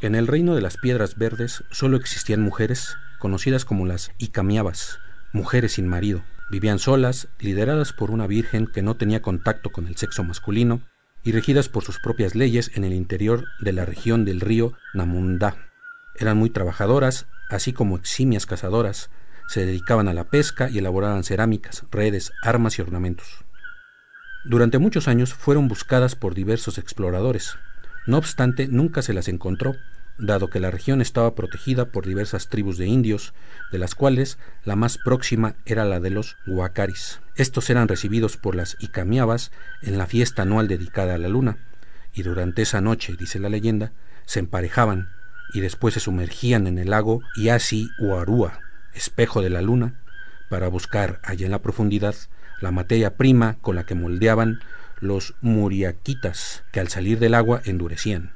En el reino de las piedras verdes solo existían mujeres, conocidas como las Icamiabas, mujeres sin marido. Vivían solas, lideradas por una virgen que no tenía contacto con el sexo masculino y regidas por sus propias leyes en el interior de la región del río Namundá. Eran muy trabajadoras, así como eximias cazadoras, se dedicaban a la pesca y elaboraban cerámicas, redes, armas y ornamentos. Durante muchos años fueron buscadas por diversos exploradores. No obstante, nunca se las encontró dado que la región estaba protegida por diversas tribus de indios, de las cuales la más próxima era la de los huacaris. Estos eran recibidos por las icamiabas en la fiesta anual dedicada a la luna, y durante esa noche, dice la leyenda, se emparejaban y después se sumergían en el lago Yasi Uarua, espejo de la luna, para buscar allá en la profundidad la materia prima con la que moldeaban los muriaquitas que al salir del agua endurecían.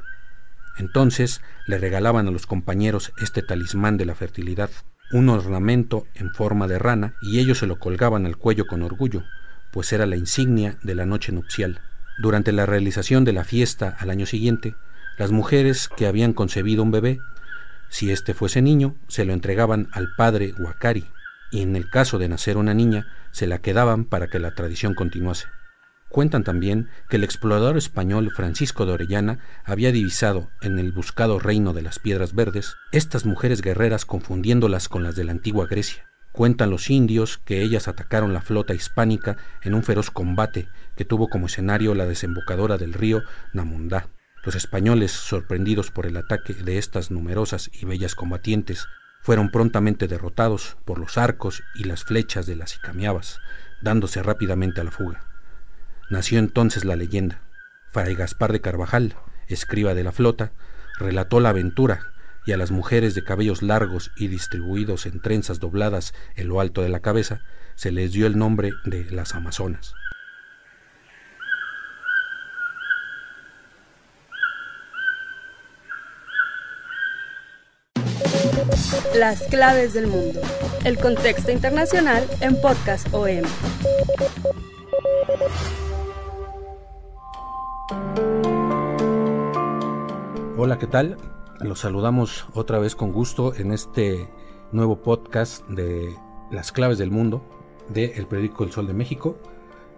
Entonces le regalaban a los compañeros este talismán de la fertilidad, un ornamento en forma de rana, y ellos se lo colgaban al cuello con orgullo, pues era la insignia de la noche nupcial. Durante la realización de la fiesta al año siguiente, las mujeres que habían concebido un bebé, si éste fuese niño, se lo entregaban al padre Huacari, y en el caso de nacer una niña, se la quedaban para que la tradición continuase. Cuentan también que el explorador español Francisco de Orellana había divisado en el buscado reino de las piedras verdes estas mujeres guerreras confundiéndolas con las de la antigua Grecia. Cuentan los indios que ellas atacaron la flota hispánica en un feroz combate que tuvo como escenario la desembocadora del río Namundá. Los españoles, sorprendidos por el ataque de estas numerosas y bellas combatientes, fueron prontamente derrotados por los arcos y las flechas de las icamiabas, dándose rápidamente a la fuga. Nació entonces la leyenda. Fray Gaspar de Carvajal, escriba de la flota, relató la aventura y a las mujeres de cabellos largos y distribuidos en trenzas dobladas en lo alto de la cabeza se les dio el nombre de las Amazonas. Las claves del mundo. El contexto internacional en Podcast OM. Hola, ¿qué tal? Los saludamos otra vez con gusto en este nuevo podcast de Las claves del mundo de el periódico El Sol de México.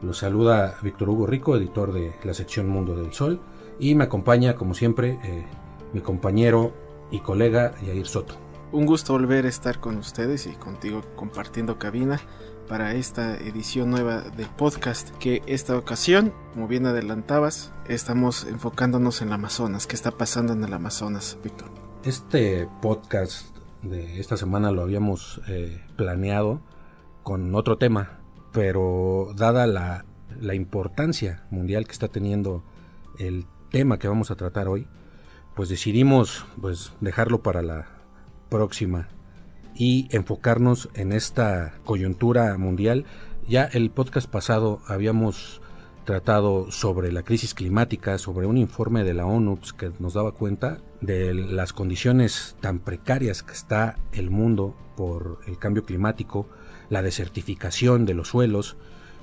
Los saluda Víctor Hugo Rico, editor de la sección Mundo del Sol, y me acompaña, como siempre, eh, mi compañero y colega Yair Soto. Un gusto volver a estar con ustedes y contigo compartiendo cabina para esta edición nueva del podcast que esta ocasión, como bien adelantabas, estamos enfocándonos en el Amazonas. ¿Qué está pasando en el Amazonas, Víctor? Este podcast de esta semana lo habíamos eh, planeado con otro tema, pero dada la, la importancia mundial que está teniendo el tema que vamos a tratar hoy, pues decidimos pues dejarlo para la próxima y enfocarnos en esta coyuntura mundial. Ya el podcast pasado habíamos tratado sobre la crisis climática, sobre un informe de la ONU pues, que nos daba cuenta de las condiciones tan precarias que está el mundo por el cambio climático, la desertificación de los suelos,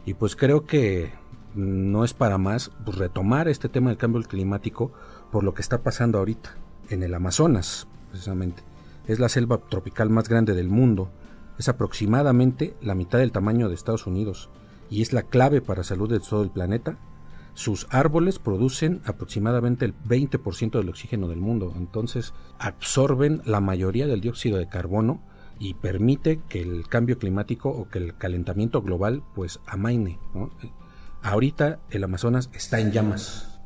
y pues creo que no es para más pues, retomar este tema del cambio climático por lo que está pasando ahorita en el Amazonas, precisamente. Es la selva tropical más grande del mundo. Es aproximadamente la mitad del tamaño de Estados Unidos y es la clave para la salud de todo el planeta. Sus árboles producen aproximadamente el 20% del oxígeno del mundo, entonces absorben la mayoría del dióxido de carbono y permite que el cambio climático o que el calentamiento global pues amaine. Ahorita el Amazonas está en llamas.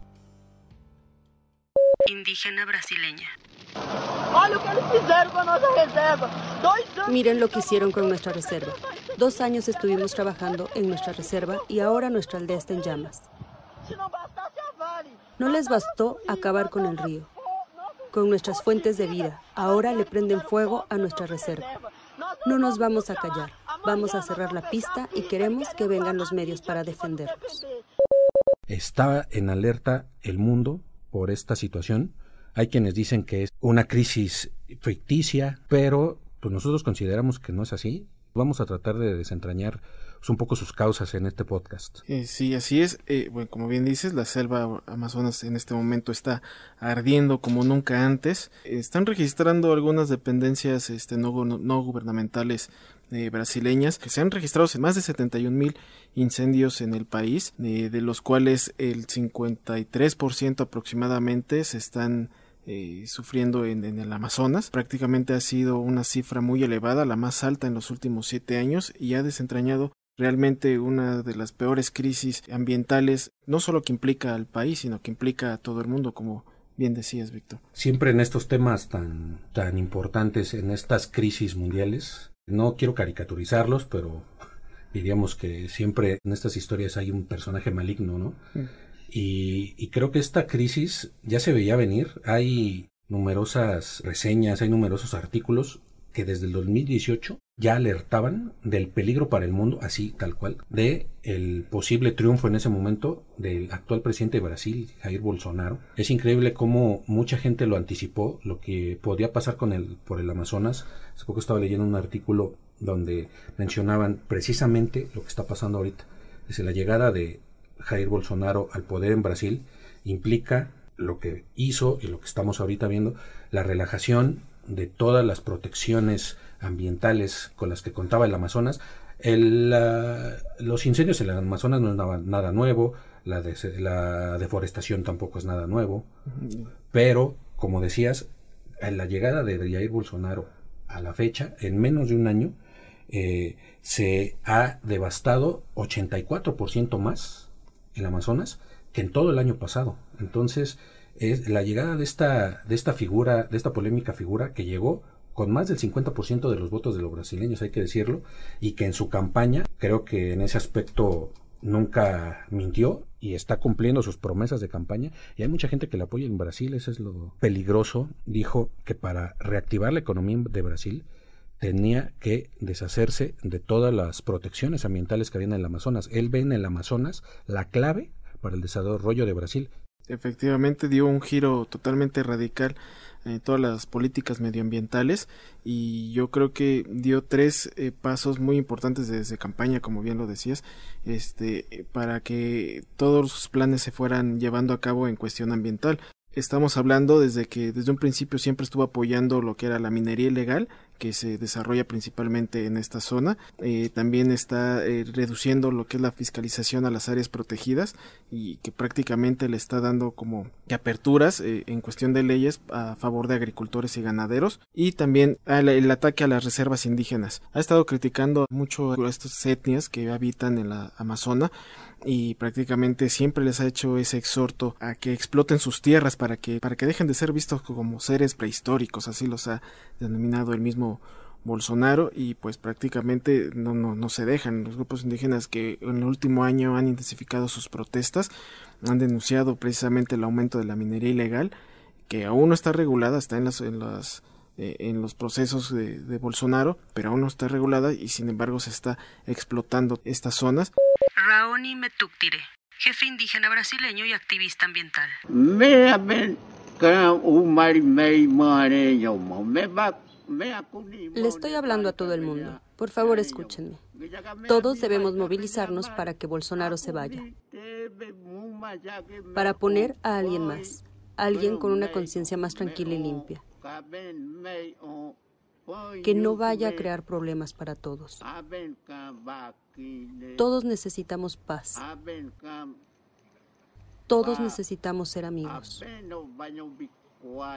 Indígena brasileña. Miren lo que hicieron con nuestra reserva. Dos años estuvimos trabajando en nuestra reserva y ahora nuestra aldea está en llamas. No les bastó acabar con el río, con nuestras fuentes de vida. Ahora le prenden fuego a nuestra reserva. No nos vamos a callar. Vamos a cerrar la pista y queremos que vengan los medios para defendernos. Está en alerta el mundo por esta situación. Hay quienes dicen que es una crisis ficticia, pero pues nosotros consideramos que no es así. Vamos a tratar de desentrañar pues, un poco sus causas en este podcast. Eh, sí, así es. Eh, bueno, como bien dices, la selva Amazonas en este momento está ardiendo como nunca antes. Están registrando algunas dependencias este, no, no gubernamentales eh, brasileñas que se han registrado más de 71 mil incendios en el país, eh, de los cuales el 53% aproximadamente se están eh, sufriendo en, en, el Amazonas. Prácticamente ha sido una cifra muy elevada, la más alta en los últimos siete años y ha desentrañado realmente una de las peores crisis ambientales, no solo que implica al país, sino que implica a todo el mundo, como bien decías, Víctor. Siempre en estos temas tan, tan importantes, en estas crisis mundiales, no quiero caricaturizarlos, pero diríamos que siempre en estas historias hay un personaje maligno, ¿no? Mm. Y, creo que esta crisis ya se veía venir. Hay numerosas reseñas, hay numerosos artículos que desde el 2018 ya alertaban del peligro para el mundo, así tal cual, de el posible triunfo en ese momento del actual presidente de Brasil, Jair Bolsonaro. Es increíble cómo mucha gente lo anticipó, lo que podía pasar con el por el Amazonas. Hace poco estaba leyendo un artículo donde mencionaban precisamente lo que está pasando ahorita. Desde la llegada de Jair Bolsonaro al poder en Brasil implica lo que hizo y lo que estamos ahorita viendo, la relajación de todas las protecciones ambientales con las que contaba el Amazonas. El, los incendios en el Amazonas no es nada, nuevo, la, la, deforestación tampoco es nada nuevo, pero como decías, en la llegada de Jair Bolsonaro a la fecha, en menos de un año, eh, se ha devastado 84% más el Amazonas que en todo el año pasado. Entonces, es la llegada de esta, de esta figura, de esta polémica figura que llegó con más del 50% de los votos de los brasileños, hay que decirlo, y que en su campaña creo que en ese aspecto nunca mintió y está cumpliendo sus promesas de campaña y hay mucha gente que le apoya en Brasil, eso es lo peligroso, dijo que para reactivar la economía de Brasil tenía que deshacerse de todas las protecciones ambientales que había en el Amazonas. Él ve en el Amazonas la clave para el desarrollo de Brasil. Efectivamente dio un giro totalmente radical en todas las políticas medioambientales y yo creo que dio tres eh, pasos muy importantes desde campaña como bien lo decías este para que todos sus planes se fueran llevando a cabo en cuestión ambiental estamos hablando desde que desde un principio siempre estuvo apoyando lo que era la minería ilegal que se desarrolla principalmente en esta zona. Eh, también está eh, reduciendo lo que es la fiscalización a las áreas protegidas y que prácticamente le está dando como aperturas eh, en cuestión de leyes a favor de agricultores y ganaderos y también el ataque a las reservas indígenas. Ha estado criticando mucho a estas etnias que habitan en la Amazona y prácticamente siempre les ha hecho ese exhorto a que exploten sus tierras para que para que dejen de ser vistos como seres prehistóricos, así los ha denominado el mismo Bolsonaro y pues prácticamente no, no, no se dejan. Los grupos indígenas que en el último año han intensificado sus protestas han denunciado precisamente el aumento de la minería ilegal que aún no está regulada, está en las, en las eh, en los procesos de, de, Bolsonaro, pero aún no está regulada y sin embargo se está explotando estas zonas. Raoni Metuktire, jefe indígena brasileño y activista ambiental. Le estoy hablando a todo el mundo. Por favor, escúchenme. Todos debemos movilizarnos para que Bolsonaro se vaya. Para poner a alguien más. Alguien con una conciencia más tranquila y limpia. Que no vaya a crear problemas para todos. Todos necesitamos paz. Todos necesitamos ser amigos.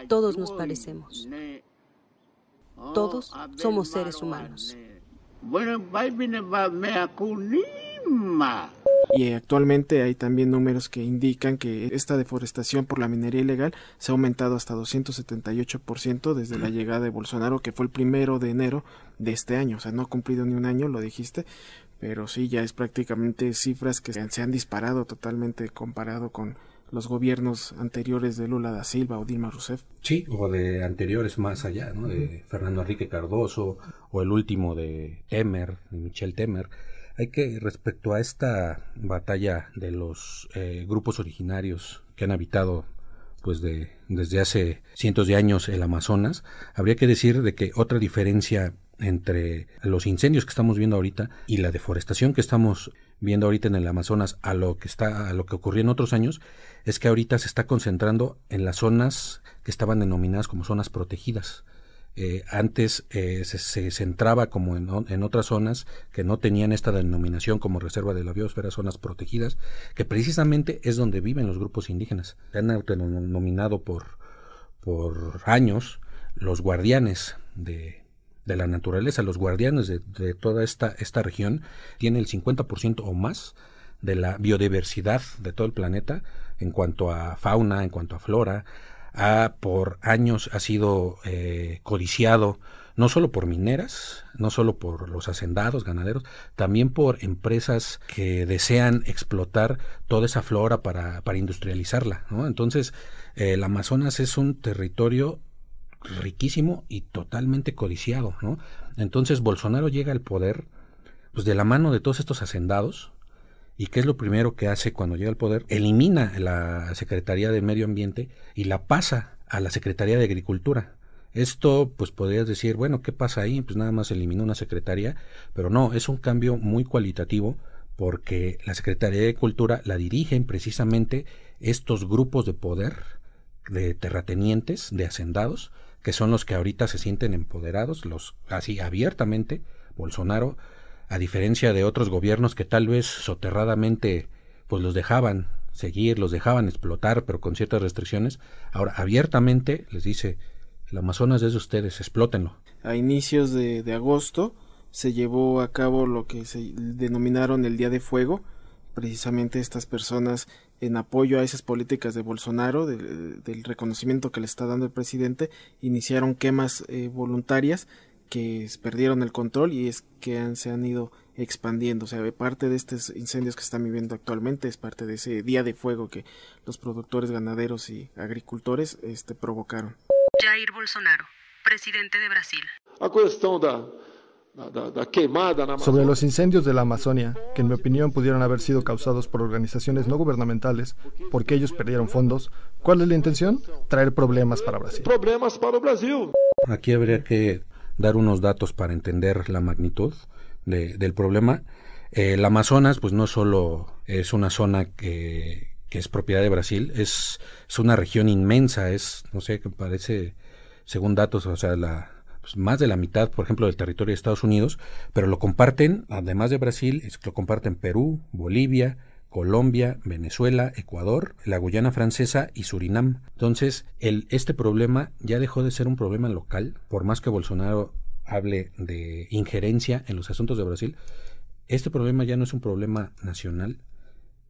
Todos nos parecemos. Todos somos seres humanos. y actualmente hay también números que indican que esta deforestación por la minería ilegal se ha aumentado hasta 278% desde la llegada de Bolsonaro, que fue el primero de enero de este año. O sea, no ha cumplido ni un año, lo dijiste, pero sí, ya es prácticamente cifras que se han disparado totalmente comparado con los gobiernos anteriores de Lula da Silva o Dilma Rousseff. Sí, o de anteriores más allá, ¿no? De Fernando Enrique Cardoso o el último de Temer, de Michel Temer. Hay que, respecto a esta batalla de los eh, grupos originarios que han habitado pues de, desde hace cientos de años el Amazonas, habría que decir de que otra diferencia entre los incendios que estamos viendo ahorita y la deforestación que estamos viendo ahorita en el Amazonas a lo que está a lo que ocurrió en otros años es que ahorita se está concentrando en las zonas que estaban denominadas como zonas protegidas eh, antes eh, se, centraba como en, otras zonas que no tenían esta denominación como reserva de la biosfera, zonas protegidas, que precisamente es donde viven los grupos indígenas. Se han autodenominado por, por años los guardianes de, la naturaleza, los guardianes de, de, toda esta, esta región, tiene el 50% o más de la biodiversidad de todo el planeta en cuanto a fauna, en cuanto a flora, ha por años ha sido eh, codiciado no solo por mineras, no solo por los hacendados, ganaderos, también por empresas que desean explotar toda esa flora para, para industrializarla. ¿no? Entonces, el Amazonas es un territorio riquísimo y totalmente codiciado. ¿no? Entonces, Bolsonaro llega al poder pues de la mano de todos estos hacendados, ¿Y qué es lo primero que hace cuando llega al poder? Elimina la Secretaría de Medio Ambiente y la pasa a la Secretaría de Agricultura. Esto, pues podrías decir, bueno, ¿qué pasa ahí? Pues nada más eliminó una secretaría, pero no, es un cambio muy cualitativo porque la Secretaría de Agricultura la dirigen precisamente estos grupos de poder de terratenientes, de hacendados, que son los que ahorita se sienten empoderados, los así abiertamente, Bolsonaro a diferencia de otros gobiernos que tal vez soterradamente pues los dejaban seguir, los dejaban explotar, pero con ciertas restricciones, ahora abiertamente les dice, el Amazonas es de ustedes, explótenlo. A inicios de, agosto se llevó a cabo lo que se denominaron el Día de Fuego, precisamente estas personas en apoyo a esas políticas de Bolsonaro, del reconocimiento que le está dando el presidente, iniciaron quemas eh, voluntarias que perdieron el control y es que se han ido expandiendo. O sea, parte de estos incendios que están viviendo actualmente es parte de ese día de fuego que los productores ganaderos y agricultores este, provocaron. Jair Bolsonaro, presidente de Brasil. Sobre los incendios de la Amazonia, que en mi opinión pudieron haber sido causados por organizaciones no gubernamentales porque ellos perdieron fondos, ¿cuál es la intención? Traer problemas para Brasil. Problemas para Brasil. Aquí habría que dar unos datos para entender la magnitud del problema. el Amazonas, pues no solo es una zona que, que es propiedad de Brasil, es, es, una región inmensa, es, no sé, que parece, según datos, o sea, la, pues más de la mitad, por ejemplo, del territorio de Estados Unidos, pero lo comparten, además de Brasil, lo comparten Perú, Bolivia, Colombia, Venezuela, Ecuador, la Guyana Francesa y Surinam. Entonces, este problema ya dejó de ser un problema local, por más que Bolsonaro hable de injerencia en los asuntos de Brasil, este problema ya no es un problema nacional,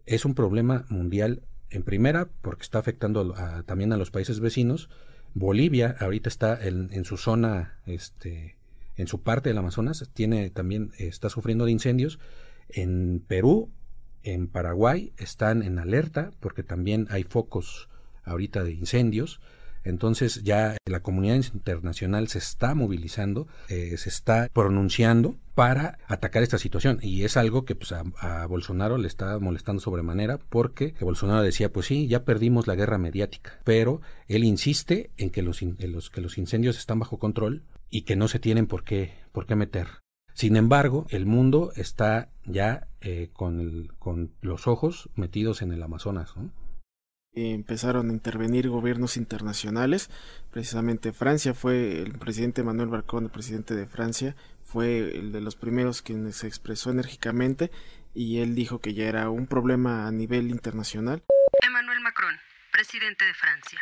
es un problema mundial en primera porque está afectando también a los países vecinos. Bolivia ahorita está en, en, su zona, este, en su parte del Amazonas, tiene también está sufriendo de incendios. En Perú en Paraguay están en alerta porque también hay focos ahorita de incendios. Entonces ya la comunidad internacional se está movilizando, eh, se está pronunciando para atacar esta situación. Y es algo que pues, a, Bolsonaro le está molestando sobremanera porque Bolsonaro decía pues sí ya perdimos la guerra mediática. Pero él insiste en que los, los, que los incendios están bajo control y que no se tienen por qué por qué meter. Sin embargo, el mundo está ya eh, con, con, los ojos metidos en el Amazonas. Empezaron a intervenir gobiernos internacionales. Precisamente Francia fue el presidente Manuel Macron, el presidente de Francia, fue el de los primeros quienes se expresó enérgicamente y él dijo que ya era un problema a nivel internacional. Emmanuel Macron, presidente de Francia.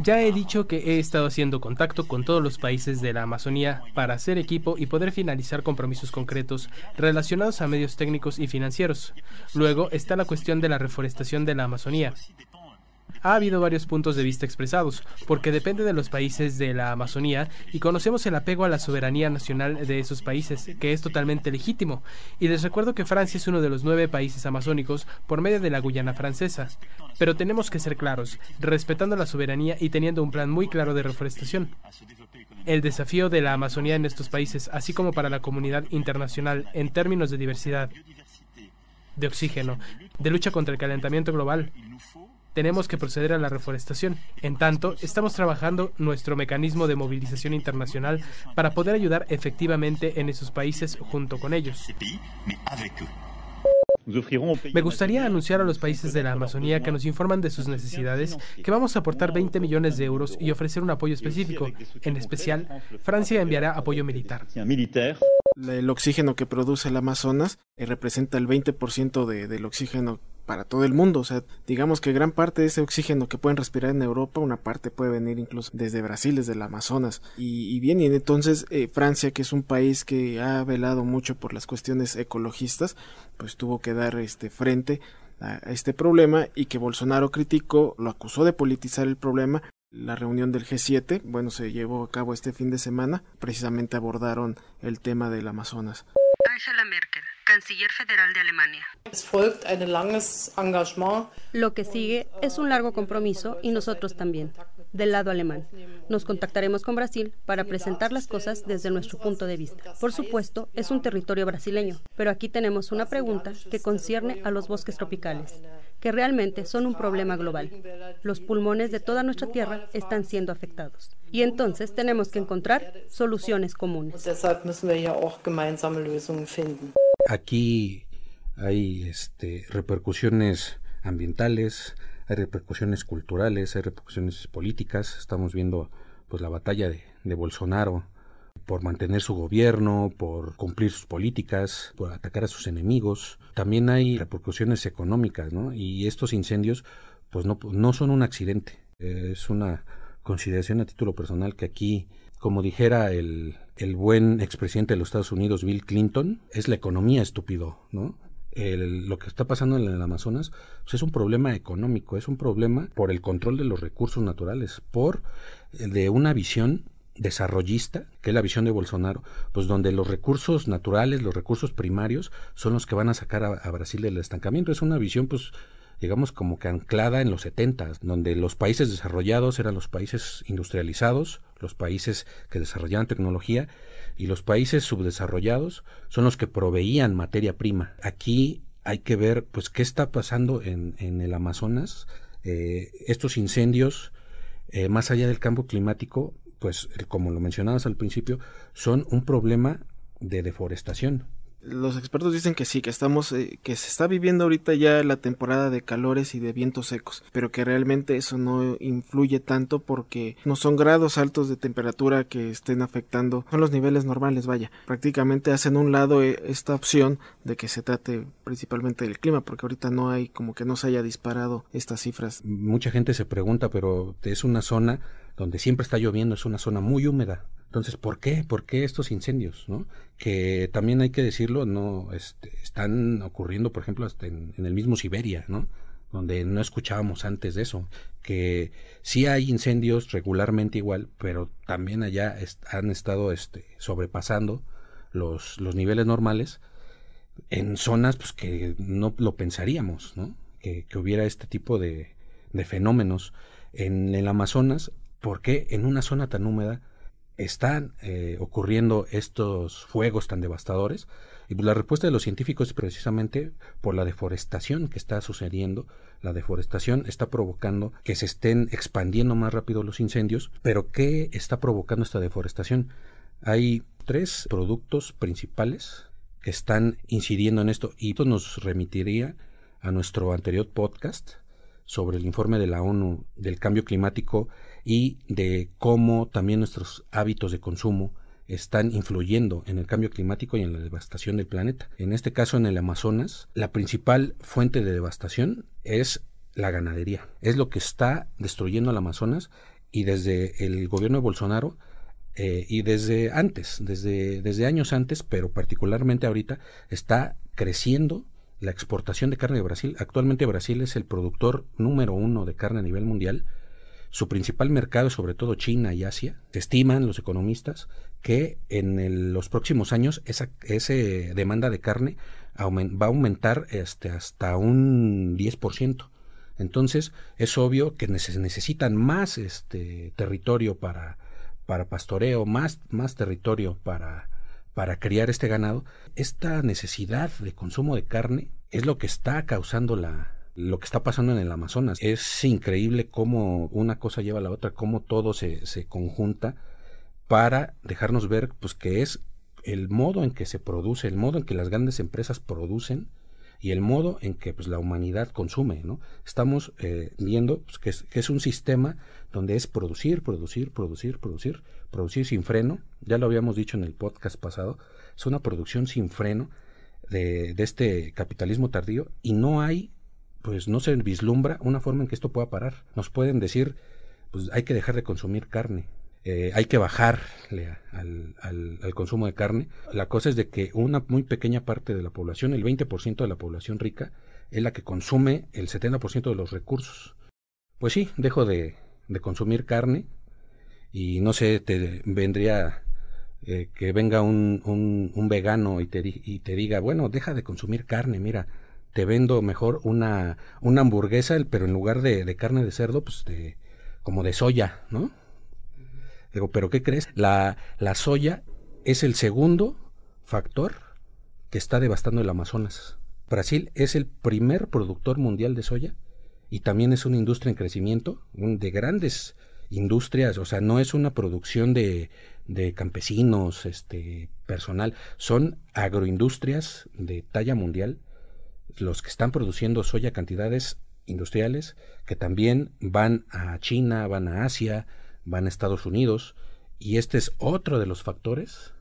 Ya he dicho que he estado haciendo contacto con todos los países de la Amazonía para hacer equipo y poder finalizar compromisos concretos relacionados a medios técnicos y financieros. Luego está la cuestión de la reforestación de la Amazonía ha habido varios puntos de vista expresados, porque depende de los países de la Amazonía y conocemos el apego a la soberanía nacional de esos países, que es totalmente legítimo. Y les recuerdo que Francia es uno de los nueve países amazónicos por medio de la Guyana francesa. Pero tenemos que ser claros, respetando la soberanía y teniendo un plan muy claro de reforestación. El desafío de la Amazonía en estos países, así como para la comunidad internacional en términos de diversidad, de oxígeno, de lucha contra el calentamiento global, tenemos que proceder a la reforestación. En tanto, estamos trabajando nuestro mecanismo de movilización internacional para poder ayudar efectivamente en esos países junto con ellos. Me gustaría anunciar a los países de la Amazonía que nos informan de sus necesidades que vamos a aportar 20 millones de euros y ofrecer un apoyo específico. En especial, Francia enviará apoyo militar. El oxígeno que produce el Amazonas eh, representa el 20% de, del oxígeno para todo el mundo. O sea, digamos que gran parte de ese oxígeno que pueden respirar en Europa, una parte puede venir incluso desde Brasil, desde el Amazonas. Y, bien, y entonces eh, Francia, que es un país que ha velado mucho por las cuestiones ecologistas, pues tuvo que dar este frente a este problema y que Bolsonaro criticó, lo acusó de politizar el problema. La reunión del G7, bueno, se llevó a cabo este fin de semana, precisamente abordaron el tema del Amazonas. Angela Merkel canciller federal de Alemania. Lo que sigue es un largo compromiso y nosotros también, del lado alemán. Nos contactaremos con Brasil para presentar las cosas desde nuestro punto de vista. Por supuesto, es un territorio brasileño, pero aquí tenemos una pregunta que concierne a los bosques tropicales que realmente son un problema global. Los pulmones de toda nuestra tierra están siendo afectados. Y entonces tenemos que encontrar soluciones comunes. Aquí hay este, repercusiones ambientales, hay repercusiones culturales, hay repercusiones políticas. Estamos viendo pues la batalla de, Bolsonaro por mantener su gobierno, por cumplir sus políticas, por atacar a sus enemigos. También hay repercusiones económicas, ¿no? Y estos incendios, pues no, no son un accidente. Es una consideración a título personal que aquí como dijera el, el buen expresidente de los Estados Unidos, Bill Clinton, es la economía estúpido, ¿no? Lo que está pasando en el Amazonas pues es un problema económico, es un problema por el control de los recursos naturales, por de una visión desarrollista, que es la visión de Bolsonaro, pues donde los recursos naturales, los recursos primarios, son los que van a sacar a, a Brasil del estancamiento. Es una visión, pues, digamos, como que anclada en los 70, donde los países desarrollados eran los países industrializados, los países que desarrollaban tecnología, y los países subdesarrollados son los que proveían materia prima. Aquí hay que ver, pues, qué está pasando en, en el Amazonas. Eh, estos incendios, eh, más allá del cambio climático, pues, como lo mencionabas al principio, son un problema de deforestación los expertos dicen que sí, que estamos, eh, que se está viviendo ahorita ya la temporada de calores y de vientos secos, pero que realmente eso no influye tanto porque no son grados altos de temperatura que estén afectando, son los niveles normales, vaya. Prácticamente hacen un lado eh, esta opción de que se trate principalmente del clima, porque ahorita no hay como que no se haya disparado estas cifras. Mucha gente se pregunta, pero es una zona donde siempre está lloviendo, es una zona muy húmeda. Entonces, ¿por qué? ¿Por qué estos incendios? ¿no? Que también hay que decirlo, no este, están ocurriendo, por ejemplo, hasta en, el mismo Siberia, ¿no? donde no escuchábamos antes de eso, que sí hay incendios regularmente igual, pero también allá han estado este, sobrepasando los, los niveles normales en zonas pues, que no lo pensaríamos, ¿no? que, que hubiera este tipo de, de fenómenos. En el Amazonas por qué en una zona tan húmeda están eh, ocurriendo estos fuegos tan devastadores. Y la respuesta de los científicos es precisamente por la deforestación que está sucediendo. La deforestación está provocando que se estén expandiendo más rápido los incendios. Pero ¿qué está provocando esta deforestación? Hay tres productos principales que están incidiendo en esto y esto nos remitiría a nuestro anterior podcast sobre el informe de la ONU del cambio climático y de cómo también nuestros hábitos de consumo están influyendo en el cambio climático y en la devastación del planeta. En este caso, en el Amazonas, la principal fuente de devastación es la ganadería. Es lo que está destruyendo al Amazonas y desde el gobierno de Bolsonaro eh, y desde antes, desde, desde años antes, pero particularmente ahorita, está creciendo la exportación de carne de Brasil. Actualmente Brasil es el productor número uno de carne a nivel mundial. Su principal mercado es sobre todo China y Asia. Se estiman los economistas que en los próximos años esa, demanda de carne va a aumentar este, hasta un 10%. Entonces es obvio que necesitan más este, territorio para, para pastoreo, más, más territorio para, para criar este ganado. Esta necesidad de consumo de carne es lo que está causando la, lo que está pasando en el Amazonas. Es increíble cómo una cosa lleva a la otra, cómo todo se, se conjunta para dejarnos ver pues que es el modo en que se produce, el modo en que las grandes empresas producen y el modo en que pues, la humanidad consume. ¿no? Estamos eh, viendo pues, que, es, que, es, un sistema donde es producir, producir, producir, producir, producir sin freno. Ya lo habíamos dicho en el podcast pasado, es una producción sin freno de, de este capitalismo tardío y no hay, pues no se vislumbra una forma en que esto pueda parar. Nos pueden decir, pues hay que dejar de consumir carne, eh, hay que bajarle al, consumo de carne. La cosa es de que una muy pequeña parte de la población, el 20% de la población rica, es la que consume el 70% de los recursos. Pues sí, dejo de, de consumir carne y no sé, te vendría eh, que venga un, un, un vegano y te, y te diga, bueno, deja de consumir carne, mira, te vendo mejor una, una hamburguesa, pero en lugar de, de carne de cerdo, pues de, como de soya, ¿no? Digo, ¿pero qué crees? La, la soya es el segundo factor que está devastando el Amazonas. Brasil es el primer productor mundial de soya y también es una industria en crecimiento, de grandes industrias, o sea, no es una producción de, de campesinos, este, personal, son agroindustrias de talla mundial los que están produciendo soya cantidades industriales que también van a China, van a Asia, van a Estados Unidos y este es otro de los factores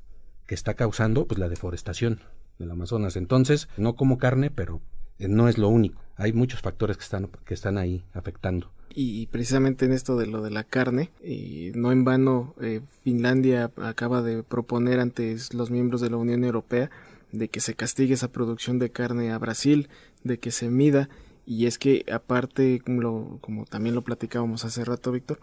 que está causando pues la deforestación del Amazonas. Entonces, no como carne, pero no es lo único. Hay muchos factores que están, que están ahí afectando. Y precisamente en esto de lo de la carne, y no en vano eh, Finlandia acaba de proponer ante los miembros de la Unión Europea de que se castigue esa producción de carne a Brasil, de que se mida, y es que aparte, como, como también lo platicábamos hace rato, Víctor,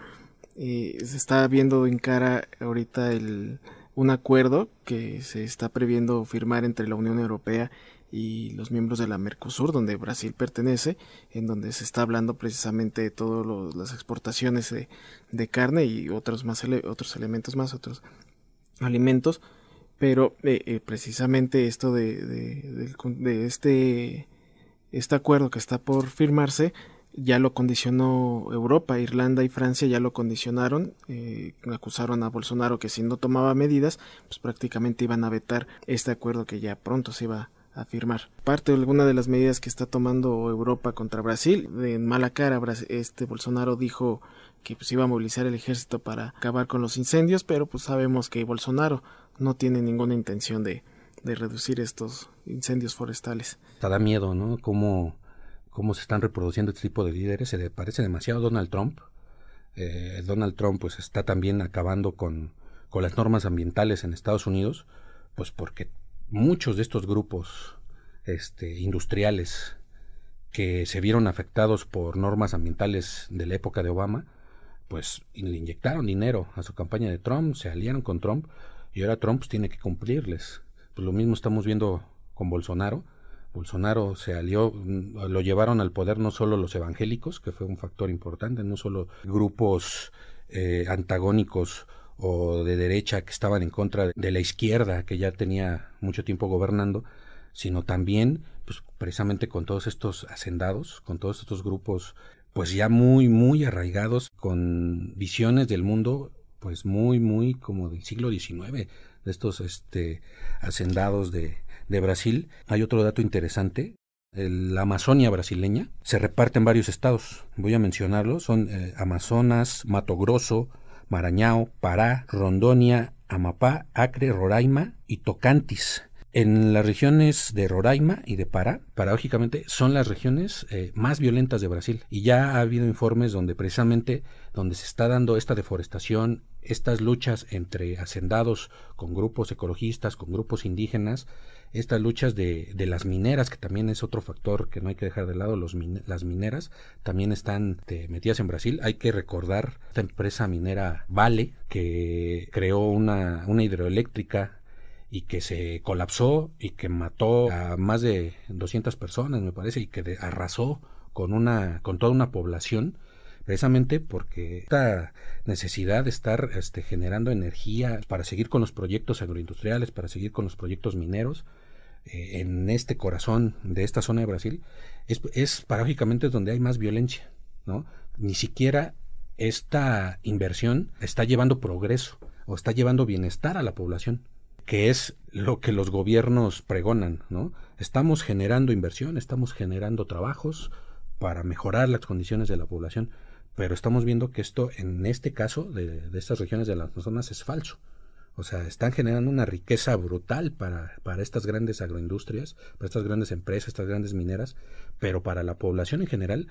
eh, se está viendo en cara ahorita el, un acuerdo que se está previendo firmar entre la Unión Europea y los miembros de la Mercosur, donde Brasil pertenece, en donde se está hablando precisamente de todas las exportaciones de, de, carne y otros más otros elementos más, otros alimentos, pero eh, eh, precisamente esto de, de, este este acuerdo que está por firmarse ya lo condicionó Europa, Irlanda y Francia ya lo condicionaron, eh, acusaron a Bolsonaro que si no tomaba medidas, pues prácticamente iban a vetar este acuerdo que ya pronto se iba a firmar. Parte de alguna de las medidas que está tomando Europa contra Brasil, en mala cara, este Bolsonaro dijo que pues iba a movilizar el ejército para acabar con los incendios, pero pues sabemos que Bolsonaro no tiene ninguna intención de, de reducir estos incendios forestales. Te da miedo, ¿no? Como cómo se están reproduciendo este tipo de líderes. Se le parece demasiado a Donald Trump. Eh, Donald Trump pues está también acabando con, con las normas ambientales en Estados Unidos, pues porque muchos de estos grupos este, industriales que se vieron afectados por normas ambientales de la época de Obama, pues le inyectaron dinero a su campaña de Trump, se aliaron con Trump y ahora Trump pues, tiene que cumplirles. Pues lo mismo estamos viendo con Bolsonaro, Bolsonaro se alió, mm, lo llevaron al poder no solo los evangélicos, que fue un factor importante, no solo grupos eh, antagónicos o de derecha que estaban en contra de la izquierda que ya tenía mucho tiempo gobernando, sino también pues precisamente con todos estos hacendados, con todos estos grupos pues ya muy muy arraigados con visiones del mundo pues muy muy como del siglo XIX, de estos este hacendados de de Brasil, hay otro dato interesante. la Amazonia brasileña se reparte en varios estados. Voy a mencionarlos. Son eh, Amazonas, Mato Grosso, Maranhão, Pará, Rondonia, Amapá, Acre, Roraima y Tocantis. En las regiones de Roraima y de Pará, paradójicamente, son las regiones eh, más violentas de Brasil. Y ya ha habido informes donde precisamente donde se está dando esta deforestación, estas luchas entre hacendados con grupos ecologistas, con grupos indígenas, estas luchas de, de, las mineras, que también es otro factor que no hay que dejar de lado, las mineras también están este, metidas en Brasil. Hay que recordar esta empresa minera Vale, que creó una, una hidroeléctrica y que se colapsó y que mató a más de 200 personas, me parece, y que arrasó con una con toda una población precisamente porque esta necesidad de estar este, generando energía para seguir con los proyectos agroindustriales, para seguir con los proyectos mineros, eh, en este corazón de esta zona de Brasil, es, es paradójicamente donde hay más violencia, ¿no? Ni siquiera esta inversión está llevando progreso o está llevando bienestar a la población que es lo que los gobiernos pregonan, ¿no? Estamos generando inversión, estamos generando trabajos para mejorar las condiciones de la población, pero estamos viendo que esto, en este caso, de, estas regiones de las zonas es falso. O sea, están generando una riqueza brutal para, para estas grandes agroindustrias, para estas grandes empresas, estas grandes mineras, pero para la población en general,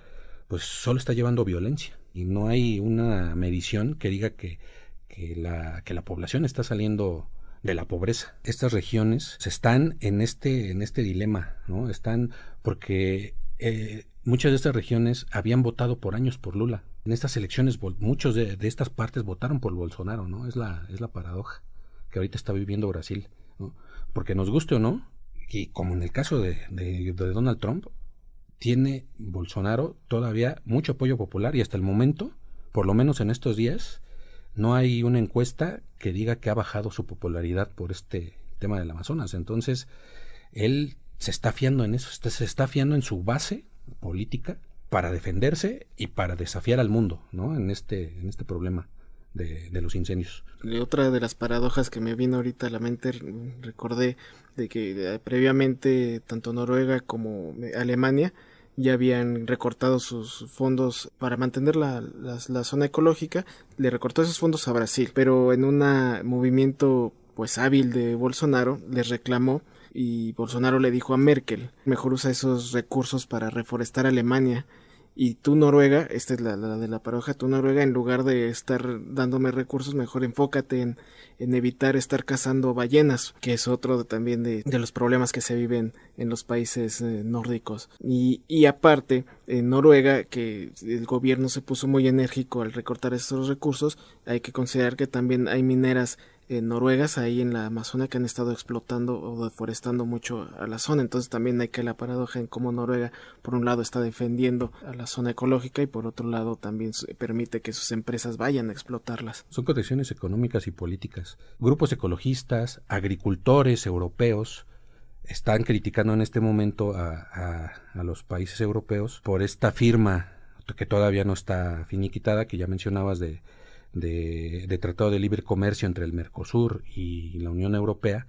pues solo está llevando violencia. Y no hay una medición que diga que, que, la, que la población está saliendo de la pobreza. Estas regiones están en este, en este dilema, ¿no? Están porque eh, muchas de estas regiones habían votado por años por Lula. En estas elecciones muchos de, estas partes votaron por Bolsonaro, ¿no? Es la, es la paradoja que ahorita está viviendo Brasil, ¿no? Porque nos guste o no, y como en el caso de, de, de Donald Trump, tiene Bolsonaro todavía mucho apoyo popular y hasta el momento, por lo menos en estos días, no hay una encuesta que diga que ha bajado su popularidad por este tema del Amazonas. Entonces, él se está fiando en eso, se está fiando en su base política para defenderse y para desafiar al mundo, ¿no? En este, en este problema de, los incendios. Y otra de las paradojas que me vino ahorita a la mente, recordé de que eh, previamente tanto Noruega como Alemania ya habían recortado sus fondos para mantener la, la, zona ecológica, le recortó esos fondos a Brasil, pero en un movimiento pues hábil de Bolsonaro les reclamó y Bolsonaro le dijo a Merkel, mejor usa esos recursos para reforestar Alemania y tú Noruega, esta es la, de la paroja, tú Noruega, en lugar de estar dándome recursos, mejor enfócate en, en evitar estar cazando ballenas, que es otro también de, de, los problemas que se viven en los países eh, nórdicos. Y, y aparte, en Noruega, que el gobierno se puso muy enérgico al recortar esos recursos, hay que considerar que también hay mineras en noruegas ahí en la Amazonia que han estado explotando o deforestando mucho a la zona. Entonces también hay que la paradoja en cómo Noruega por un lado está defendiendo a la zona ecológica y por otro lado también permite que sus empresas vayan a explotarlas. Son condiciones económicas y políticas. Grupos ecologistas, agricultores europeos, están criticando en este momento a, a, los países europeos por esta firma que todavía no está finiquitada, que ya mencionabas de de, Tratado de Libre Comercio entre el Mercosur y la Unión Europea,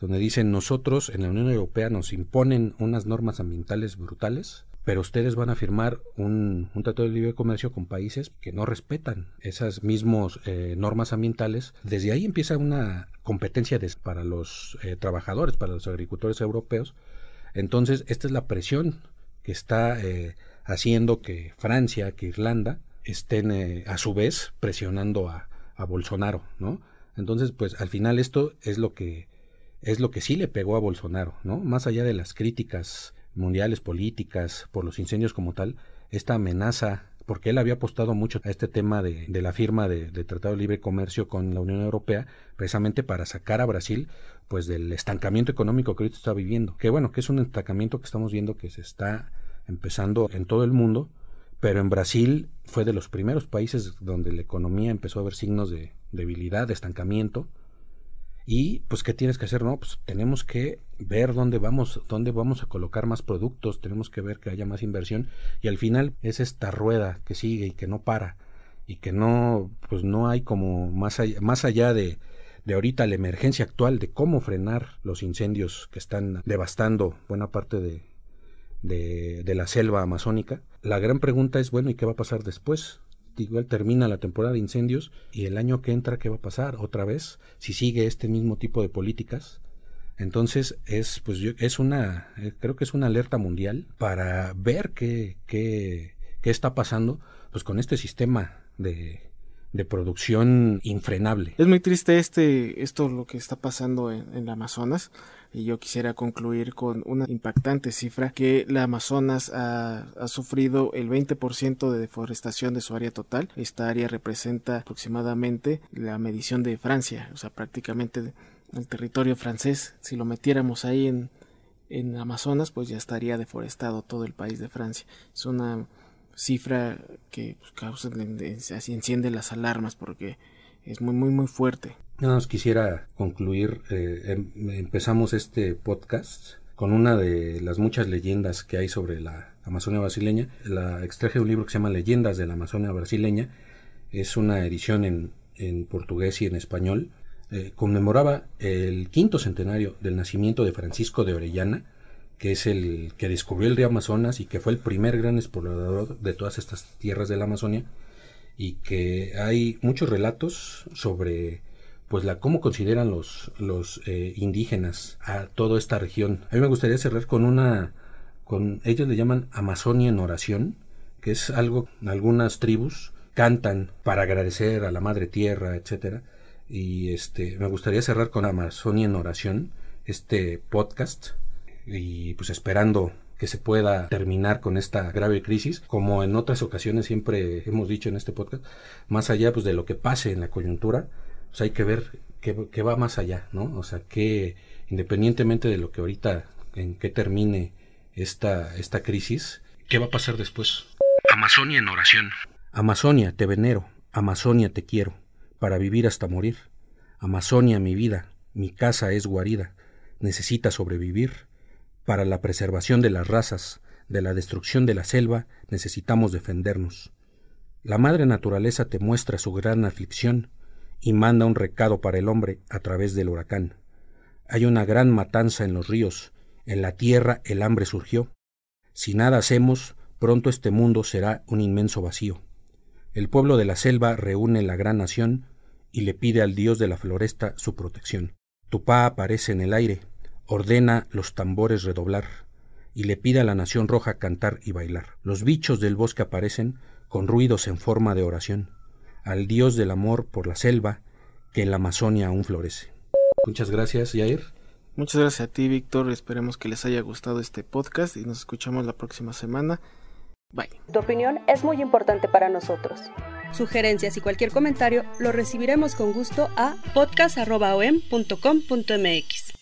donde dicen nosotros en la Unión Europea nos imponen unas normas ambientales brutales, pero ustedes van a firmar un, tratado de libre comercio con países que no respetan esas mismas eh, normas ambientales. Desde ahí empieza una competencia para los eh, trabajadores, para los agricultores europeos. Entonces, esta es la presión que está eh, haciendo que Francia, que Irlanda, estén eh, a su vez presionando a, Bolsonaro, ¿no? Entonces, pues al final esto es lo que es lo que sí le pegó a Bolsonaro, ¿no? Más allá de las críticas mundiales políticas por los incendios como tal, esta amenaza, porque él había apostado mucho a este tema de, de la firma de, de, Tratado de Libre Comercio con la Unión Europea, precisamente para sacar a Brasil pues del estancamiento económico que ahorita está viviendo. Que bueno, que es un estancamiento que estamos viendo que se está empezando en todo el mundo, pero en Brasil fue de los primeros países donde la economía empezó a ver signos de debilidad, de estancamiento. Y pues qué tienes que hacer, no, pues tenemos que ver dónde vamos, dónde vamos a colocar más productos, tenemos que ver que haya más inversión y al final es esta rueda que sigue y que no para y que no pues no hay como más allá, más allá de de ahorita la emergencia actual de cómo frenar los incendios que están devastando buena parte de, de, la selva amazónica. La gran pregunta es, bueno, ¿y qué va a pasar después? Igual termina la temporada de incendios y el año que entra, ¿qué va a pasar otra vez? Si sigue este mismo tipo de políticas. Entonces es, pues yo, es una, eh, creo que es una alerta mundial para ver qué, qué, qué está pasando, pues con este sistema de, de producción infrenable. Es muy triste este, esto lo que está pasando en, en el Amazonas y yo quisiera concluir con una impactante cifra que la Amazonas ha, ha sufrido el 20% de deforestación de su área total. Esta área representa aproximadamente la medición de Francia, o sea, prácticamente el territorio francés. Si lo metiéramos ahí en, en Amazonas, pues ya estaría deforestado todo el país de Francia. Es una cifra que pues, causa, enciende las alarmas porque es muy, muy, muy fuerte. Nada más quisiera concluir, eh, em, empezamos este podcast con una de las muchas leyendas que hay sobre la Amazonia brasileña. La extraje de un libro que se llama Leyendas de la Amazonia brasileña. Es una edición en, en portugués y en español. Eh, conmemoraba el quinto centenario del nacimiento de Francisco de Orellana, que es el que descubrió el río Amazonas y que fue el primer gran explorador de todas estas tierras de la Amazonia y que hay muchos relatos sobre pues la cómo consideran los los eh, indígenas a toda esta región. A mí me gustaría cerrar con una con ellos le llaman Amazonia en oración, que es algo algunas tribus cantan para agradecer a la madre tierra, etcétera. Y este me gustaría cerrar con Amazonia en oración, este podcast y pues esperando que se pueda terminar con esta grave crisis, como en otras ocasiones siempre hemos dicho en este podcast, más allá pues de lo que pase en la coyuntura, pues hay que ver qué, va más allá, ¿no? O sea, que independientemente de lo que ahorita, en qué termine esta, esta crisis, ¿qué va a pasar después? Amazonia en oración. Amazonia, te venero, Amazonia te quiero, para vivir hasta morir. Amazonia, mi vida, mi casa es guarida, necesita sobrevivir para la preservación de las razas, de la destrucción de la selva, necesitamos defendernos. La madre naturaleza te muestra su gran aflicción y manda un recado para el hombre a través del huracán. Hay una gran matanza en los ríos, en la tierra el hambre surgió. Si nada hacemos, pronto este mundo será un inmenso vacío. El pueblo de la selva reúne la gran nación y le pide al dios de la floresta su protección. Tupá aparece en el aire, ordena los tambores redoblar y le pide a la nación roja cantar y bailar. Los bichos del bosque aparecen con ruidos en forma de oración, al dios del amor por la selva que en la Amazonia aún florece. Muchas gracias, Jair. Muchas gracias a ti, Víctor. Esperemos que les haya gustado este podcast y nos escuchamos la próxima semana. Bye. Tu opinión es muy importante para nosotros. Sugerencias y cualquier comentario lo recibiremos con gusto a podcast.om.com.mx.